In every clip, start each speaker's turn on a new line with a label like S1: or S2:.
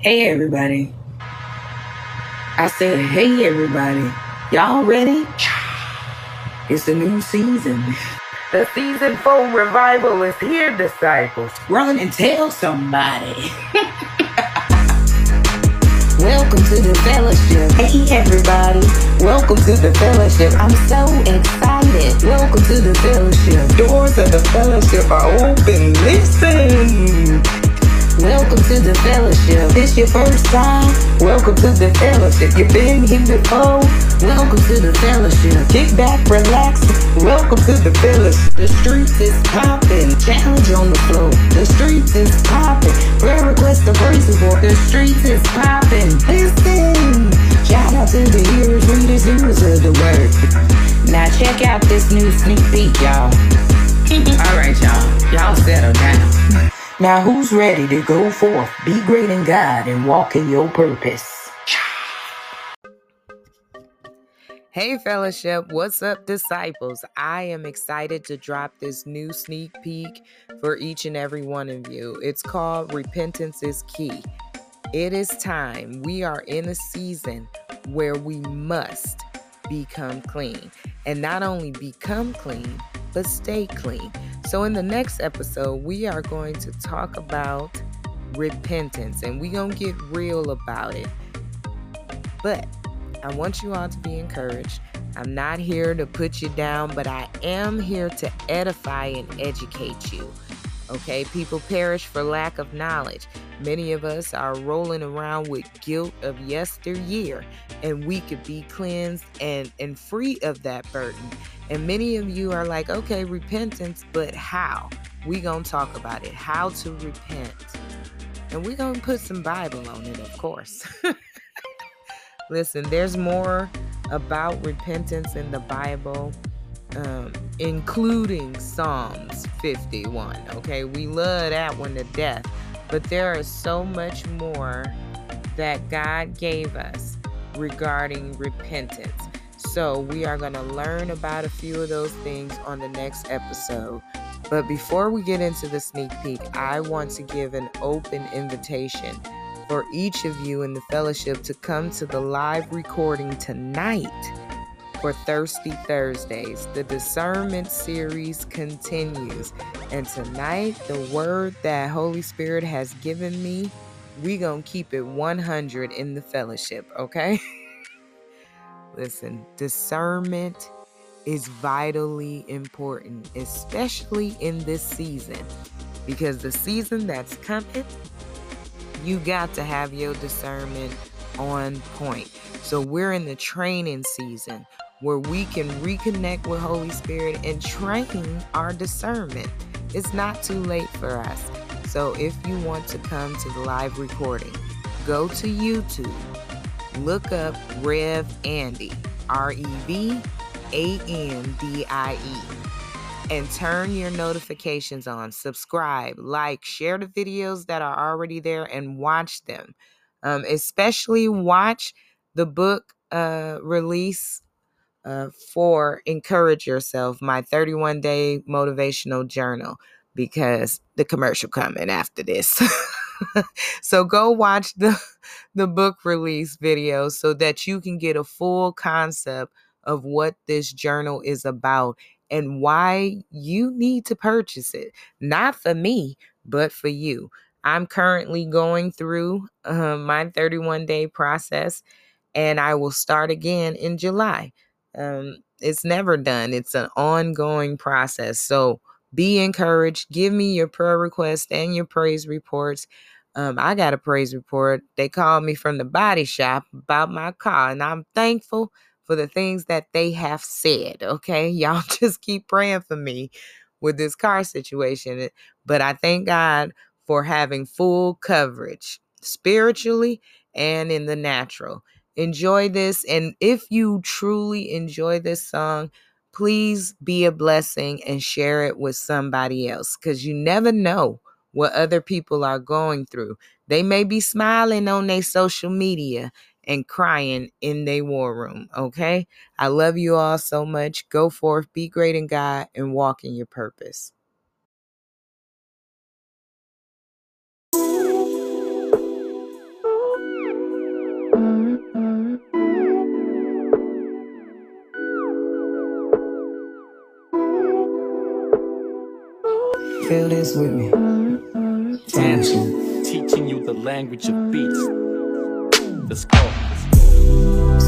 S1: Hey everybody. I said, hey everybody. Y'all ready? It's a new season.
S2: The season four revival is here, disciples.
S1: Run and tell somebody. Welcome to the fellowship. Hey everybody. Welcome to the fellowship. I'm so excited. Welcome to the fellowship. Doors of the fellowship are open. Listen. This your first time? Welcome to the fellowship. You've been here before? Welcome to the fellowship. Kick back, relax. Welcome to the fellowship. The streets is popping. Challenge on the floor. The streets is popping. Prayer request the praise for. The streets is popping. Listen. Shout out to the hearers, readers, hearers of the word. Now check out this new sneak peek, y'all. All right, y'all. Y'all settle down. Now, who's ready to go forth, be great in God, and walk in your purpose?
S3: Hey, fellowship, what's up, disciples? I am excited to drop this new sneak peek for each and every one of you. It's called Repentance is Key. It is time. We are in a season where we must become clean. And not only become clean, but stay clean. So, in the next episode, we are going to talk about repentance and we're going to get real about it. But I want you all to be encouraged. I'm not here to put you down, but I am here to edify and educate you. Okay, people perish for lack of knowledge. Many of us are rolling around with guilt of yesteryear, and we could be cleansed and, and free of that burden. And many of you are like, okay, repentance, but how? We gonna talk about it. How to repent. And we're gonna put some Bible on it, of course. Listen, there's more about repentance in the Bible um, including Psalms 51. Okay, we love that one to death, but there is so much more that God gave us regarding repentance. So, we are going to learn about a few of those things on the next episode. But before we get into the sneak peek, I want to give an open invitation for each of you in the fellowship to come to the live recording tonight for Thirsty Thursdays. The discernment series continues. And tonight, the word that Holy Spirit has given me, we going to keep it 100 in the fellowship, okay? Listen, discernment is vitally important, especially in this season. Because the season that's coming, you got to have your discernment on point. So we're in the training season where we can reconnect with Holy Spirit and train our discernment. It's not too late for us. So if you want to come to the live recording, go to YouTube, look up Rev Andie, R E V A N D I E, and turn your notifications on. Subscribe, like, share the videos that are already there, and watch them. Um, especially watch the book uh, release uh, for Encourage Yourself, my 31 day motivational journal, because the commercial coming after this. so go watch the the book release video so that you can get a full concept of what this journal is about and why you need to purchase it. Not for me, but for you. I'm currently going through uh, my 31 day process and I will start again in July. Um, it's never done, it's an ongoing process. So be encouraged. Give me your prayer requests and your praise reports. Um, I got a praise report. They called me from the body shop about my car, and I'm thankful for the things that they have said. Okay, y'all just keep praying for me with this car situation. But I thank God for having full coverage spiritually and in the natural enjoy this. And if you truly enjoy this song, please be a blessing and share it with somebody else because you never know what other people are going through. They may be smiling on their social media and crying in their war room. Okay. I love you all so much. Go forth, be great in God, and walk in your purpose. Feel this with me.
S1: Dancing, teaching you the language of beats. Let's go.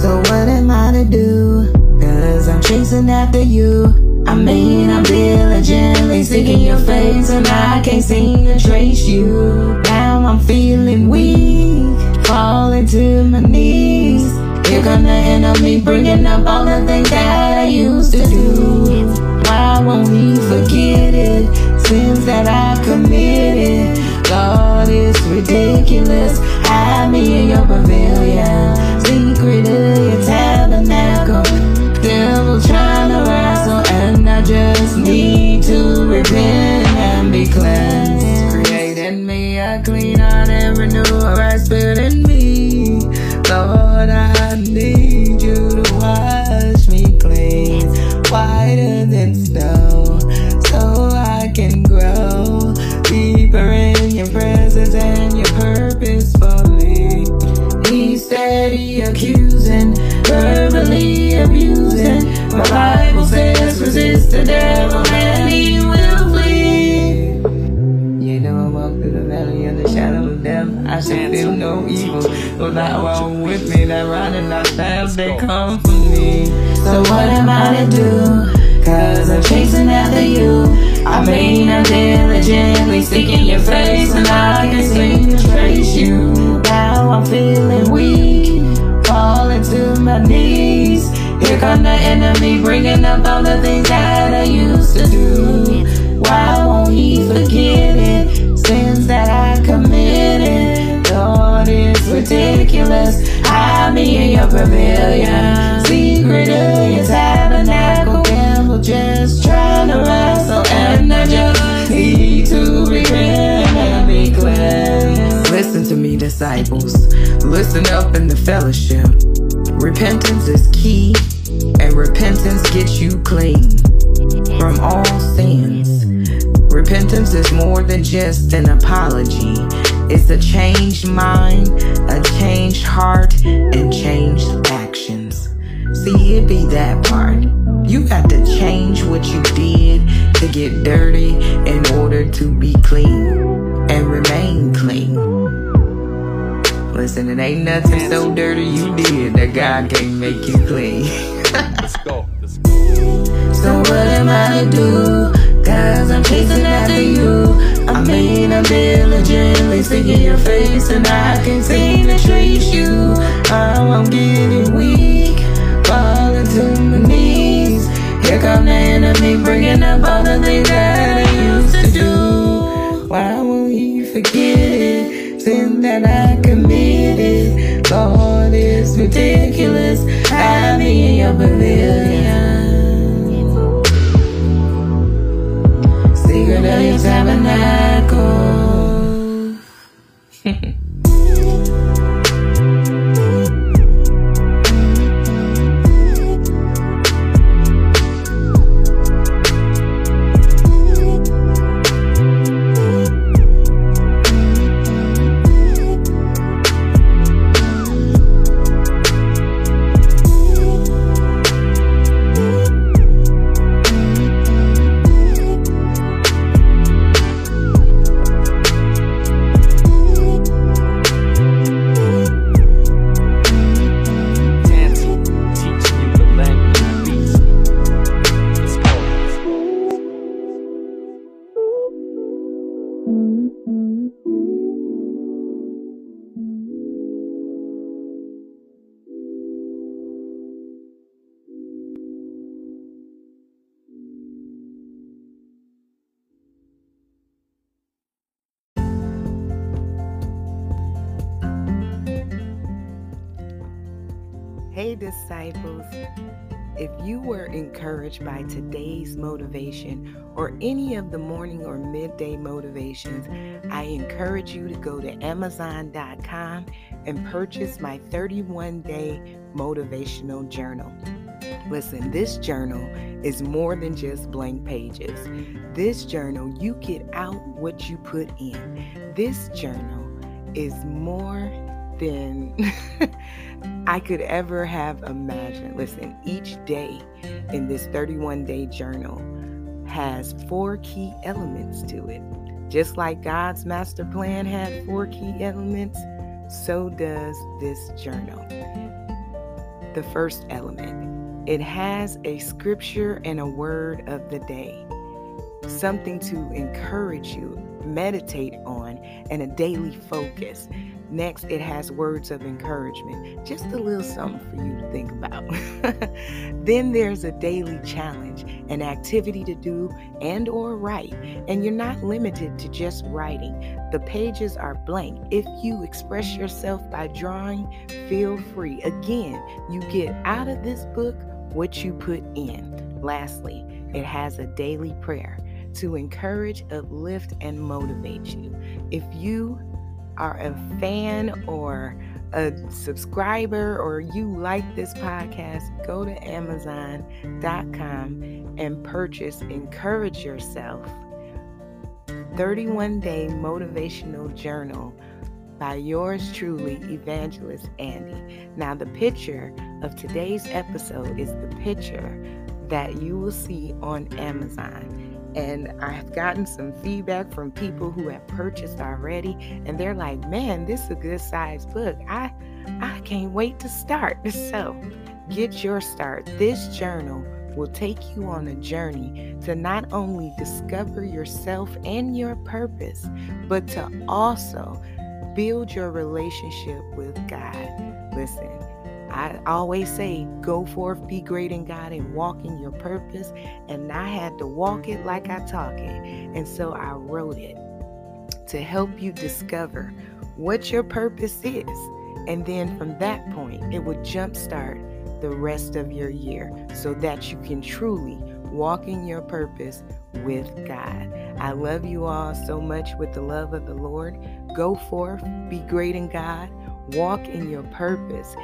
S3: So what am I to do? Cause I'm chasing after you. I mean, I'm diligently seeking your face, and I can't seem to trace you. Now I'm feeling weak, falling to my knees. Here come the enemy, bringing up all the things that I used to do. Why won't he forget it? Sins that I committed. God, it's ridiculous. My Bible says resist the devil and he will flee. You know I walk through the valley of the shadow of death. I should feel no evil. But thou art with me, that rod and thy staff, they come for me. So what am I to do? Cause I'm chasing after you. I mean, I'm diligently seeking your face, and I can seem to trace you. Now I'm feeling weak, falling to my knees. Here come the enemy, bringing up all the things that I used to do. Why won't he forget it? Sins that I committed. Lord, it's ridiculous. Hide me in your pavilion. Secret of your tabernacle. Devil just trying to wrestle. And I just need to repent and be cleansed. Listen to me, disciples. Listen up in the fellowship. Repentance is key, and repentance gets you clean from all sins. Repentance is more than just an apology. It's a changed mind, a changed heart, and changed actions. See, it be that part. You got to change what you did to get dirty in order to be clean and remain clean. Listen, it ain't nothing so dirty you did that God can't make you clean.
S1: Let's go. Let's go.
S3: So what am I to do? Cause I'm chasing after you. I mean, I'm diligently seeking your face, and I can seem to trace you. Now I'm getting weak, Hide me
S4: disciples. If you were encouraged by today's motivation or any of the morning or midday motivations, I encourage you to go to Amazon.com and purchase my 31 day motivational journal. Listen, this journal is more than just blank pages. This journal, you get out what you put in. This journal is more than I could ever have imagined. Listen, each day in this 31 day journal
S3: has four key elements to it. Just like God's master plan had four key elements, so does this journal. The first element, it has a scripture and a word of the day, something to encourage you, meditate on, and a daily focus. Next, it has words of encouragement, just a little something for you to think about. then there's a daily challenge, an activity to do and or write, and you're not limited to just writing. The pages are blank. If you express yourself by drawing, feel free. Again, you get out of this book what you put in. Lastly, it has a daily prayer to encourage, uplift, and motivate you. If you are a fan or a subscriber or you like this podcast, go to Amazon.com and purchase Encourage Yourself 31 Day Motivational Journal by yours truly, Evangelist Andie. Now, the picture of today's episode is the picture that you will see on Amazon. And I've gotten some feedback from people who have purchased already, and they're like, man, this is a good sized book. I I can't wait to start. So get your start. This journal will take you on a journey to not only discover yourself and your purpose, but to also build your relationship with God. Listen, I always say, go forth, be great in God, and walk in your purpose. And I had to walk it like I talk it. And so I wrote it to help you discover what your purpose is. And then from that point, it would jumpstart the rest of your year so that you can truly walk in your purpose with God. I love you all so much with the love of the Lord. Go forth, be great in God, walk in your purpose,